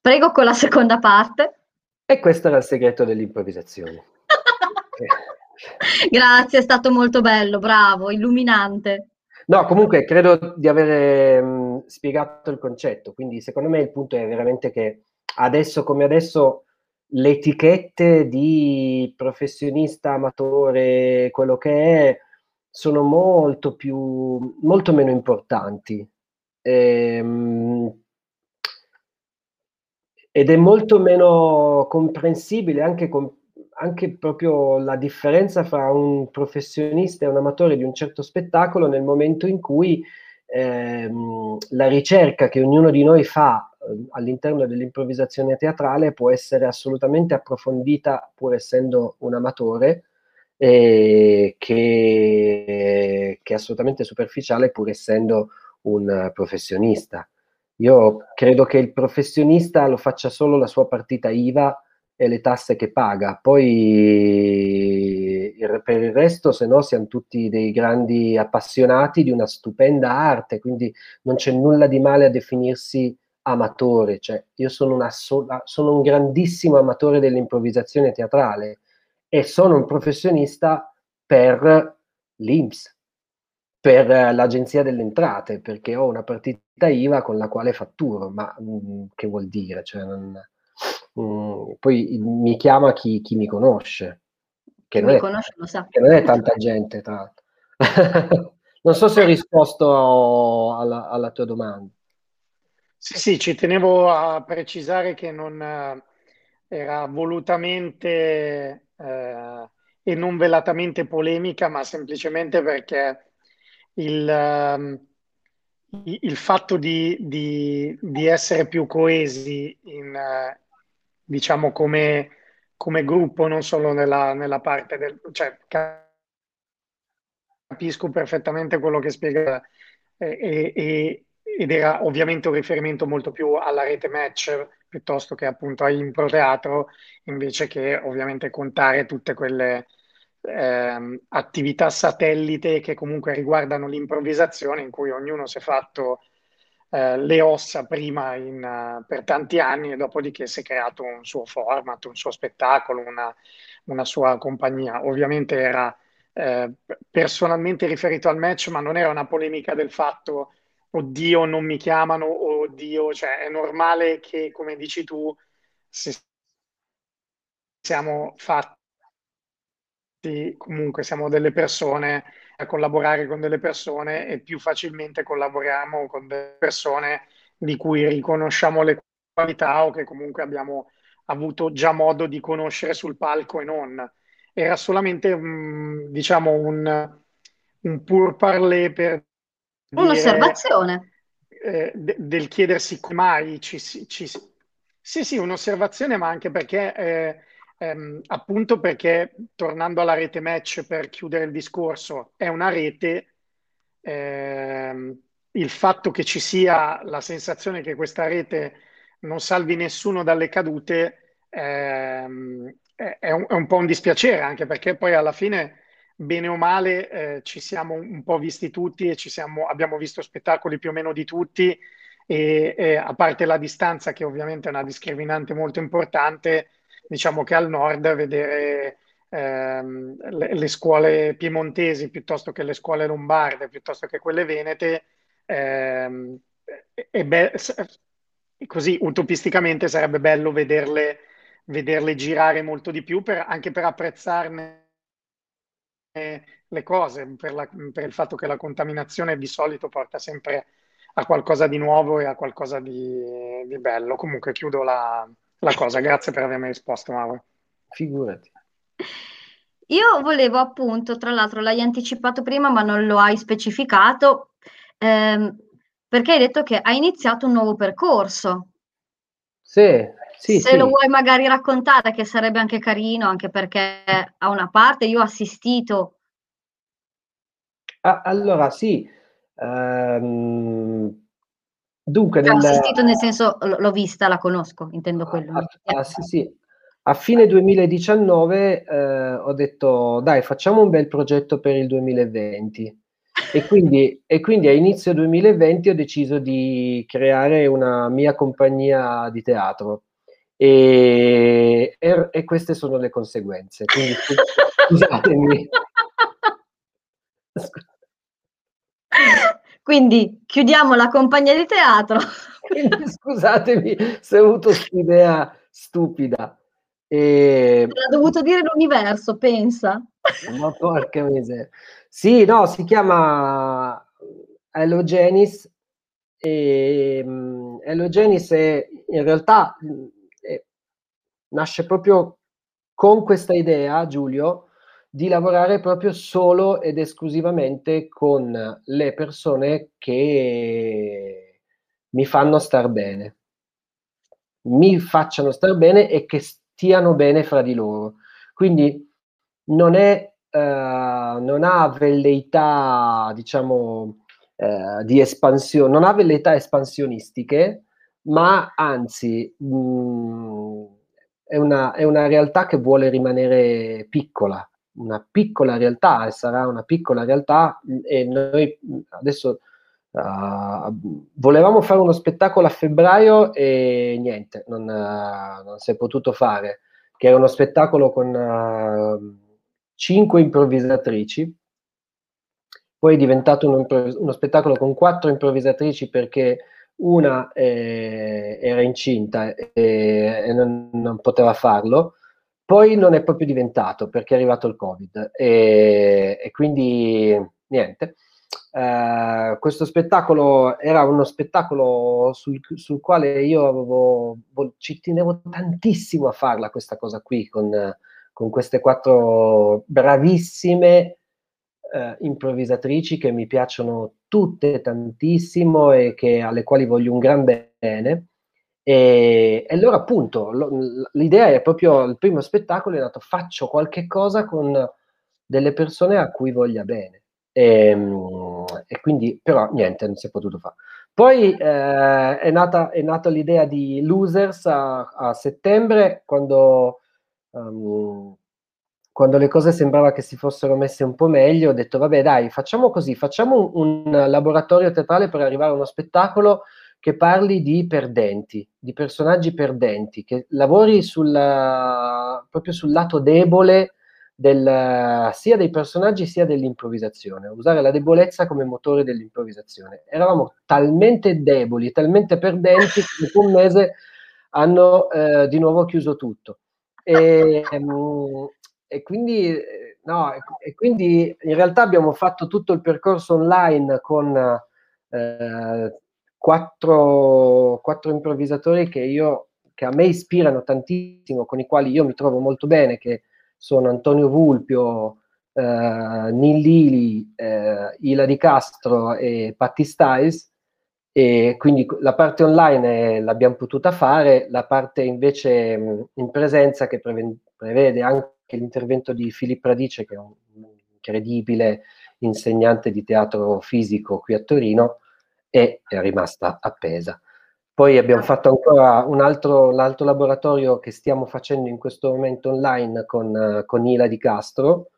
Prego con la seconda parte. E questo era il segreto dell'improvvisazione. Grazie, è stato molto bello, bravo, illuminante. No, comunque credo di aver mh, spiegato il concetto, quindi secondo me il punto è veramente che adesso come adesso le etichette di professionista, amatore, quello che è, sono molto più, molto meno importanti. Ehm, ed è molto meno comprensibile anche, con, anche proprio la differenza fra un professionista e un amatore di un certo spettacolo nel momento in cui ehm, la ricerca che ognuno di noi fa eh, all'interno dell'improvvisazione teatrale può essere assolutamente approfondita pur essendo un amatore eh, che, che, è assolutamente superficiale pur essendo un professionista. Io credo che il professionista lo faccia solo la sua partita IVA e le tasse che paga, poi per il resto se no siamo tutti dei grandi appassionati di una stupenda arte, quindi non c'è nulla di male a definirsi amatore, cioè io sono, una sono un grandissimo amatore dell'improvvisazione teatrale e sono un professionista per l'INPS, per l'Agenzia delle Entrate, perché ho una partita IVA con la quale fatturo, ma mh, mm, che vuol dire? Cioè, non, mh, mm, poi mi chiama chi, chi mi conosce, che non, è, conosce, che non, è, tanta gente, tra l'altro. non so se ho risposto alla, alla tua domanda. Sì, sì, ci tenevo a precisare che non eh, era volutamente eh, e non velatamente polemica, ma semplicemente perché il, ehm, il fatto di, di, di, essere più coesi in, eh, diciamo come, come, gruppo, non solo nella, nella parte del... Cioè, capisco perfettamente quello che spiega e, e, ed era ovviamente un riferimento molto più alla rete match piuttosto che appunto a impro teatro invece che ovviamente contare tutte quelle eh, attività satellite che comunque riguardano l'improvvisazione in cui ognuno si è fatto eh, le ossa prima in, uh, per tanti anni e dopodiché si è creato un suo format, un suo spettacolo, una, una sua compagnia. Ovviamente era eh, personalmente riferito al match, ma non era una polemica del fatto oddio non mi chiamano, oddio, cioè è normale che, come dici tu, se siamo fatti, comunque siamo delle persone, a collaborare con delle persone e più facilmente collaboriamo con delle persone di cui riconosciamo le qualità o che comunque abbiamo avuto già modo di conoscere sul palco e non. Era solamente, um, diciamo, un, un pur parler per Un'osservazione. Eh, de- del chiedersi come mai ci, ci, Sì, sì, un'osservazione, ma anche perché, eh, ehm, appunto perché, tornando alla rete match per chiudere il discorso, è una rete, ehm, il fatto che ci sia la sensazione che questa rete non salvi nessuno dalle cadute ehm, è, un, è un po' un dispiacere, anche perché poi alla fine bene o male eh, ci siamo un po' visti tutti e siamo, abbiamo visto spettacoli più o meno di tutti e, e, a parte la distanza che ovviamente è una discriminante molto importante, diciamo che al nord vedere ehm, le, le, scuole piemontesi piuttosto che le scuole lombarde, piuttosto che quelle venete, ehm, è be- così utopisticamente sarebbe bello vederle, vederle girare molto di più per, anche per apprezzarne le cose, per, la, per, il fatto che la contaminazione di solito porta sempre a qualcosa di nuovo e a qualcosa di, di bello. Comunque chiudo la, la, cosa, grazie per avermi risposto Mauro. Figurati. Io volevo appunto, tra l'altro l'hai anticipato prima ma non lo hai specificato, ehm, perché hai detto che hai iniziato un nuovo percorso. Sì, sì, Se sì. lo vuoi magari raccontare, che sarebbe anche carino, anche perché a una parte io ho assistito. Ah, allora, sì. Um, dunque, cioè, nel... Ho assistito nel senso, l'ho vista, la conosco, intendo quello. Ah, ah, sì, sì. A fine 2019 eh, ho detto, dai, facciamo un bel progetto per il 2020. E quindi, e quindi a inizio 2020 ho deciso di creare una mia compagnia di teatro e, e, e queste sono le conseguenze. Quindi scusatemi. Quindi chiudiamo la compagnia di teatro. Quindi, scusatemi se ho avuto quest'idea stupida. E... L'ha dovuto dire l'universo, pensa. Ma porca miseria. Sì, no, si chiama Elogenis e um, Elogenis è in realtà è, nasce proprio con questa idea, Giulio, di lavorare proprio solo ed esclusivamente con le persone che mi fanno star bene, mi facciano star bene e che stiano bene fra di loro. Quindi non, è, uh, non ha velleità, diciamo, uh, di espansione, non ha velleità espansionistiche, ma anzi mh, mm, è, una, è una realtà che vuole rimanere piccola, una piccola realtà e sarà una piccola realtà e noi adesso uh, volevamo fare uno spettacolo a febbraio e niente, non, uh, non si è potuto fare, che era uno spettacolo con uh, cinque improvvisatrici, poi è diventato uno, uno, spettacolo con quattro improvvisatrici perché una eh, era incinta e, e non, non poteva farlo, poi non è proprio diventato perché è arrivato il Covid e, e quindi niente. Uh, questo spettacolo era uno spettacolo sul, sul quale io avevo, ci tenevo tantissimo a farla questa cosa qui con, con queste quattro bravissime uh, improvvisatrici che mi piacciono tutte tantissimo e che, alle quali voglio un gran bene e, e allora appunto lo, l'idea è proprio, il primo spettacolo è nato faccio qualche cosa con delle persone a cui voglia bene. E, ehm, e quindi però niente, non si è potuto fare. Poi eh, è, nata, è, nata, l'idea di Losers a, a settembre, quando, um, quando, le cose sembrava che si fossero messe un po' meglio, ho detto vabbè dai, facciamo così, facciamo un, un laboratorio teatrale per arrivare a uno spettacolo che parli di perdenti, di personaggi perdenti, che lavori sulla, proprio sul lato debole del, sia dei personaggi sia dell'improvvisazione, usare la debolezza come motore dell'improvvisazione. Eravamo talmente deboli, talmente perdenti che dopo un mese hanno eh, di nuovo chiuso tutto. E, um, e, quindi, no, e, quindi in realtà abbiamo fatto tutto il percorso online con eh, quattro, quattro improvvisatori che, io, che a me ispirano tantissimo, con i quali io mi trovo molto bene, che sono Antonio Vulpio, eh, Neil Lili, eh, Ila Di Castro e Patti Styles. E quindi la parte online l'abbiamo potuta fare, la parte invece mh, in presenza che preve, prevede anche l'intervento di Filippo Radice, che è un incredibile insegnante di teatro fisico qui a Torino, e è rimasta appesa. Poi abbiamo fatto ancora un altro, un altro laboratorio che stiamo facendo in questo momento online con, con Ila Di Castro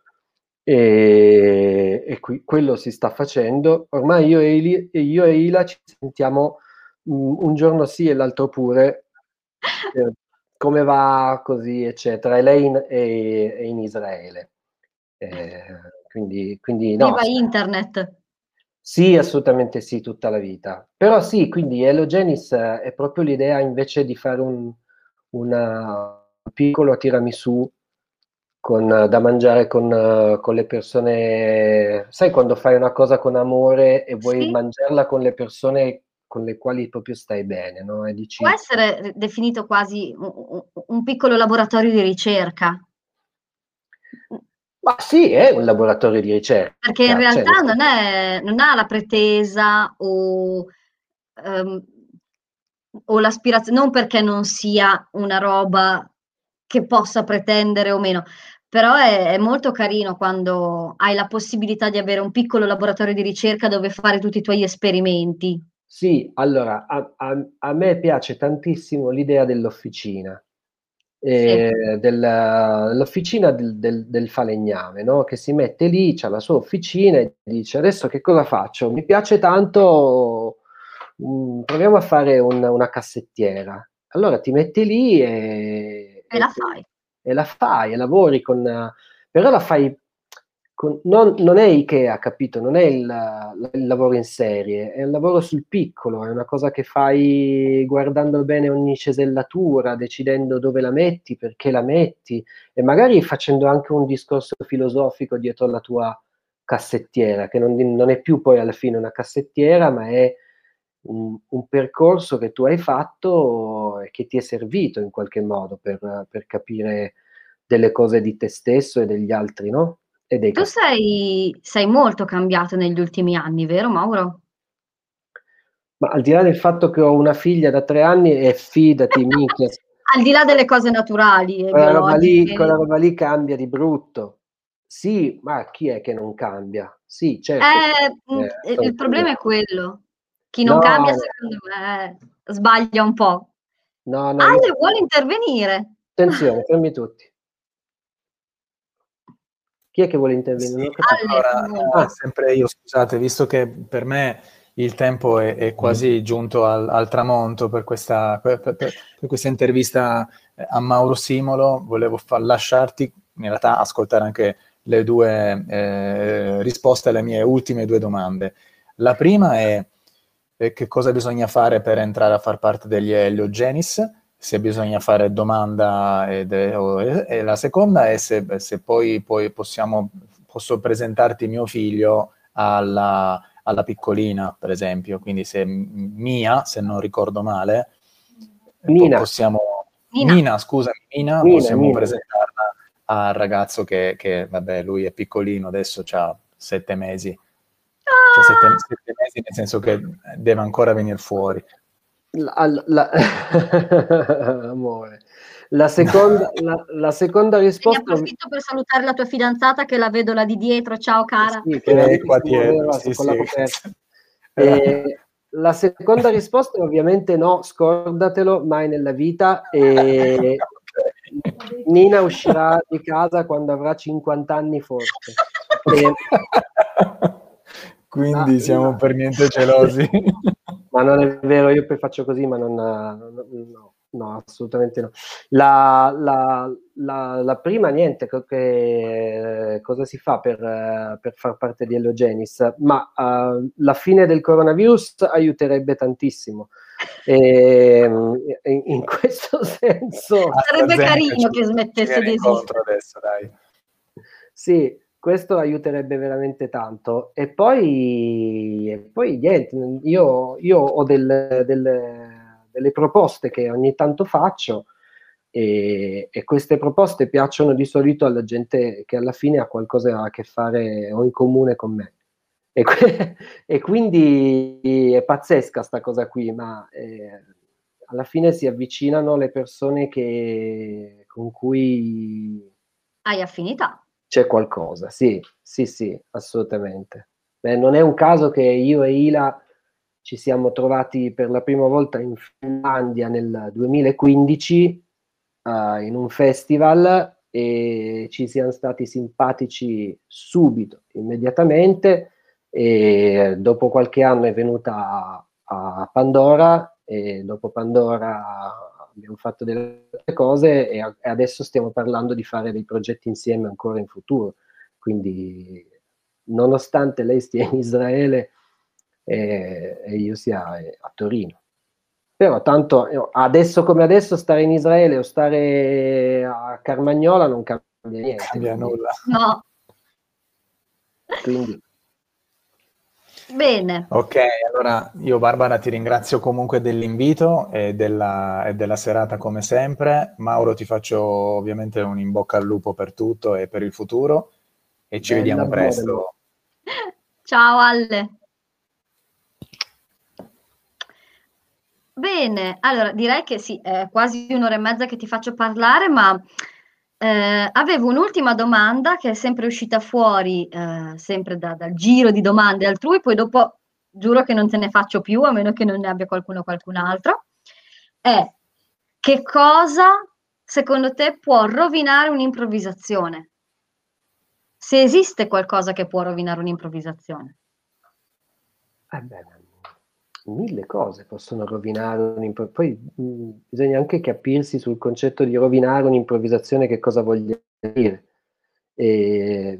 e, e qui, quello si sta facendo. Ormai io e, Ili, io e Ila ci sentiamo um, un giorno sì e l'altro pure, eh, come va così eccetera. E lei in, è, è in Israele. Eh, quindi, quindi no. Viva internet! Sì, assolutamente sì, tutta la vita. Però sì, quindi Elogenis eh, è proprio l'idea invece di fare un, una, un piccolo tiramisù con, da mangiare con, con, le persone. Sai quando fai una cosa con amore e vuoi sì. mangiarla con le persone con le quali proprio stai bene, no? E dici... Può essere definito quasi un, un piccolo laboratorio di ricerca. Ma sì, è un laboratorio di ricerca. Perché in realtà cioè, non, è, non, ha la pretesa o, um, o l'aspirazione, non perché non sia una roba che possa pretendere o meno, però è, è, molto carino quando hai la possibilità di avere un piccolo laboratorio di ricerca dove fare tutti i tuoi esperimenti. Sì, allora a, a, a me piace tantissimo l'idea dell'officina eh, dell'officina del, del, del, falegname, no? che si mette lì, c'ha la sua officina e dice adesso che cosa faccio? Mi piace tanto, mh, mm, proviamo a fare un, una cassettiera. Allora ti metti lì e, e, la fai. E la fai, e lavori con... però la fai non, non, è Ikea, capito? Non è il, il, lavoro in serie, è un lavoro sul piccolo, è una cosa che fai guardando bene ogni cesellatura, decidendo dove la metti, perché la metti e magari facendo anche un discorso filosofico dietro la tua cassettiera, che non, non è più poi alla fine una cassettiera, ma è un, un, percorso che tu hai fatto e che ti è servito in qualche modo per, per capire delle cose di te stesso e degli altri, no? E dei Tu sei, sei molto cambiato negli ultimi anni, vero Mauro? Ma al di là del fatto che ho una figlia da tre anni e fidati, minchia. al di là delle cose naturali. Quella roba, lì, quella roba lì cambia di brutto. Sì, ma chi è che non cambia? Sì, certo. Eh, eh, il problema è quello. Chi non no, cambia, secondo me, sbaglia un po'. No, no, Ale io... vuole intervenire. Attenzione, fermi tutti. Chi è che vuole intervenire? Sì, allora, ah. sempre io, scusate, visto che per me il tempo è, è quasi giunto al, al tramonto per questa, per, per, per questa, intervista eh, a Mauro Simolo, volevo far, lasciarti in realtà ascoltare anche le due eh, risposte alle mie ultime due domande. La prima è eh, che cosa bisogna fare per entrare a far parte degli Heliogenis se bisogna fare domanda ed, e, e la seconda è se, se poi, poi possiamo, posso presentarti mio figlio alla, alla, piccolina, per esempio, quindi se Mia, se non ricordo male, Nina, possiamo, Nina. Nina scusami, Nina, Nina possiamo Nina. presentarla al ragazzo che, che, vabbè, lui è piccolino, adesso ha sette mesi. Cioè sette, ah! sette mesi nel senso che deve ancora venire fuori. La, la, amore. La seconda, la, la seconda risposta. Ne approfitto per salutare la tua fidanzata che la vedo là di dietro. Ciao cara. Sì, che è qua dietro. Sì, sì. E, la seconda risposta è ovviamente no, scordatelo mai nella vita. E Nina uscirà di casa quando avrà 50 anni forse. E, Quindi ah, siamo no. per niente gelosi. Ma non è vero, io poi faccio così, ma non... No, no assolutamente no. La, la, la, la prima, niente, che, cosa si fa per, per far parte di Hellogenis? Ma uh, la fine del coronavirus aiuterebbe tantissimo. E, in, in, questo senso... Sarebbe carino che smettesse di esistere. adesso, dai. Sì, questo aiuterebbe veramente tanto. E poi, e poi niente, io, io ho del, del, delle proposte che ogni tanto faccio e, e, queste proposte piacciono di solito alla gente che alla fine ha qualcosa a che fare o in comune con me. E, que- e quindi è pazzesca sta cosa qui, ma eh, alla fine si avvicinano le persone che, con cui hai affinità c'è qualcosa, sì, sì, sì, assolutamente. Beh, non è un caso che io e Ila ci siamo trovati per la prima volta in Finlandia nel 2015 uh, eh, in un festival e ci siamo stati simpatici subito, immediatamente e dopo qualche anno è venuta a, a Pandora e dopo Pandora abbiamo fatto delle cose e, a, e, adesso stiamo parlando di fare dei progetti insieme ancora in futuro. Quindi, nonostante lei stia in Israele e, e io sia a Torino. Però tanto adesso come adesso stare in Israele o stare a Carmagnola non cambia niente. Cambia nulla. No. Quindi Bene. Ok, allora io Barbara ti ringrazio comunque dell'invito e della, e della, serata come sempre. Mauro ti faccio ovviamente un in bocca al lupo per tutto e per il futuro e ci Bella vediamo presto. Ciao Alle. Bene, allora direi che sì, è quasi un'ora e mezza che ti faccio parlare, ma eh, avevo un'ultima domanda che è sempre uscita fuori, eh, sempre da, dal giro di domande altrui, poi dopo giuro che non te ne faccio più, a meno che non ne abbia qualcuno o qualcun altro. È che cosa secondo te può rovinare un'improvvisazione? Se esiste qualcosa che può rovinare un'improvvisazione. Eh beh, mille cose possono rovinare un'improvvisazione. Poi mh, bisogna anche capirsi sul concetto di rovinare un'improvvisazione che cosa voglia dire. E,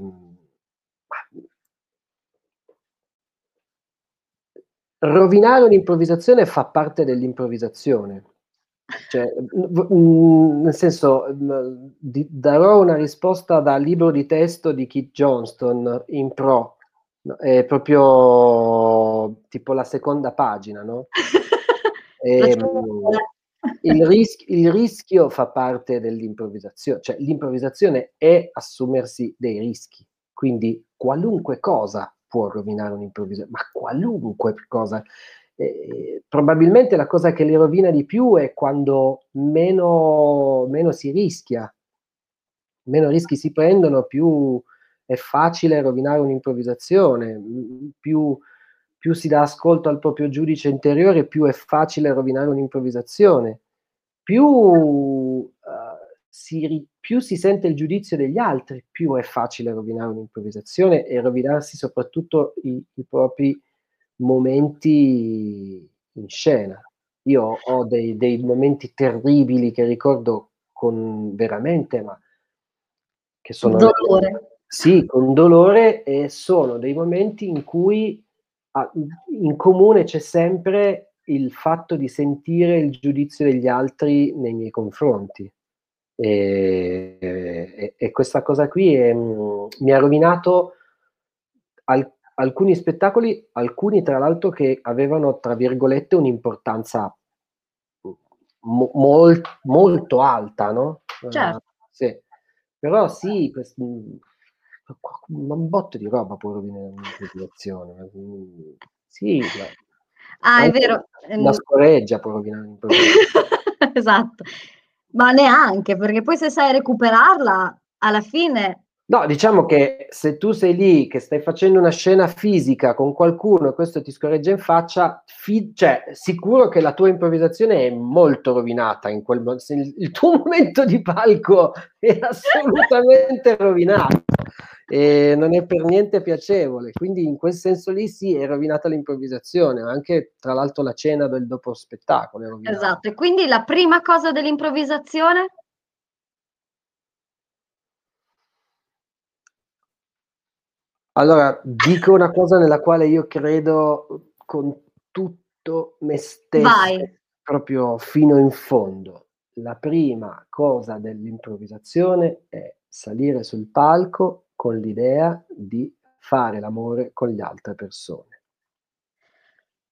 rovinare un'improvvisazione fa parte dell'improvvisazione. Cioè, nel senso, di, darò una risposta da libro di testo di Keith Johnston in pro, è proprio tipo la seconda pagina, no? e, ehm, il, ris- il, rischio fa parte dell'improvvisazione, cioè l'improvvisazione è assumersi dei rischi, quindi qualunque cosa può rovinare un'improvvisazione, ma qualunque cosa. Eh, probabilmente la cosa che li rovina di più è quando meno, meno si rischia, meno rischi si prendono, più è facile rovinare un'improvvisazione, più, più si dà ascolto al proprio giudice interiore, più è facile rovinare un'improvvisazione, più, uh, si, più si sente il giudizio degli altri, più è facile rovinare un'improvvisazione e rovinarsi soprattutto i, i propri momenti in scena. Io ho dei, dei, momenti terribili che ricordo con veramente, ma che sono... Dolore. Sì, con dolore e sono dei momenti in cui in comune c'è sempre il fatto di sentire il giudizio degli altri nei miei confronti. E, e, e questa cosa qui è, mi ha rovinato al, alcuni spettacoli, alcuni tra l'altro che avevano, tra virgolette, un'importanza mo, molt, molto alta, no? Certo. Uh, sì. Però sì, quest- un botto di roba può rovinare un'improvvisazione. Sì, ah, è vero. La ehm scoreggia può rovinare un'improvvisazione. esatto, ma neanche, perché poi se sai recuperarla, alla fine No, diciamo che se tu sei lì che stai facendo una scena fisica con qualcuno e questo ti scorreggia in faccia, fi- cioè sicuro che la tua improvvisazione è molto rovinata in quel momento. Il tuo momento di palco è assolutamente rovinato e non è per niente piacevole. Quindi in quel senso lì sì, è rovinata l'improvvisazione, anche tra l'altro la cena del dopo spettacolo. Esatto, e quindi la prima cosa dell'improvvisazione? Allora, dico una cosa nella quale io credo con tutto me stesso, Vai. proprio fino in fondo. La prima cosa dell'improvvisazione è salire sul palco con l'idea di fare l'amore con le altre persone.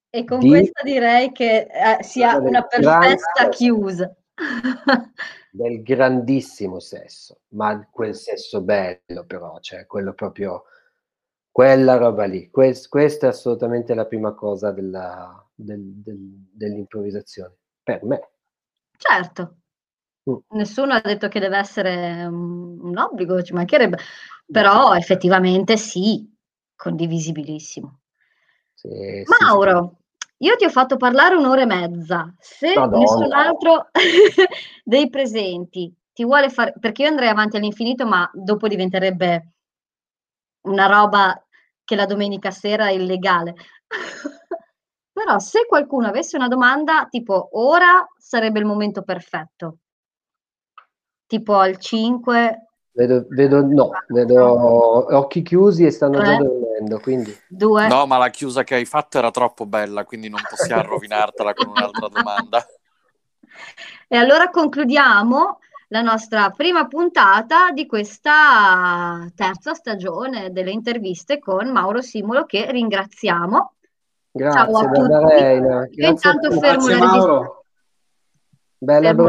E con di, questa direi che eh, sia una perfetta chiusa. del grandissimo sesso, ma quel sesso bello però, cioè quello proprio quella roba lì. Quest, questa è assolutamente la prima cosa della, del, del, dell'improvvisazione, per me. Certo. Mm. Nessuno ha detto che deve essere un, un obbligo, ci mancherebbe, però effettivamente sì, condivisibilissimo. Sì, Mauro, sì. io ti ho fatto parlare un'ora e mezza. Se Madonna. nessun altro dei presenti ti vuole fare, perché io andrei avanti all'infinito, ma dopo diventerebbe una roba che la domenica sera è illegale. Però se qualcuno avesse una domanda, tipo ora sarebbe il momento perfetto. Tipo al 5. Vedo, vedo no, vedo occhi chiusi e stanno già dormendo, quindi. Due. No, ma la chiusa che hai fatto era troppo bella, quindi non possiamo rovinartela con un'altra domanda. E allora concludiamo la nostra prima puntata di questa terza stagione delle interviste con Mauro Simulo che ringraziamo. Grazie, Ciao a tutti. Reina. Io intanto fermo Grazie, la Mauro. Bella fermo